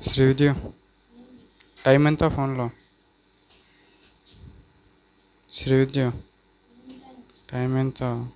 Srividya. vidya time into one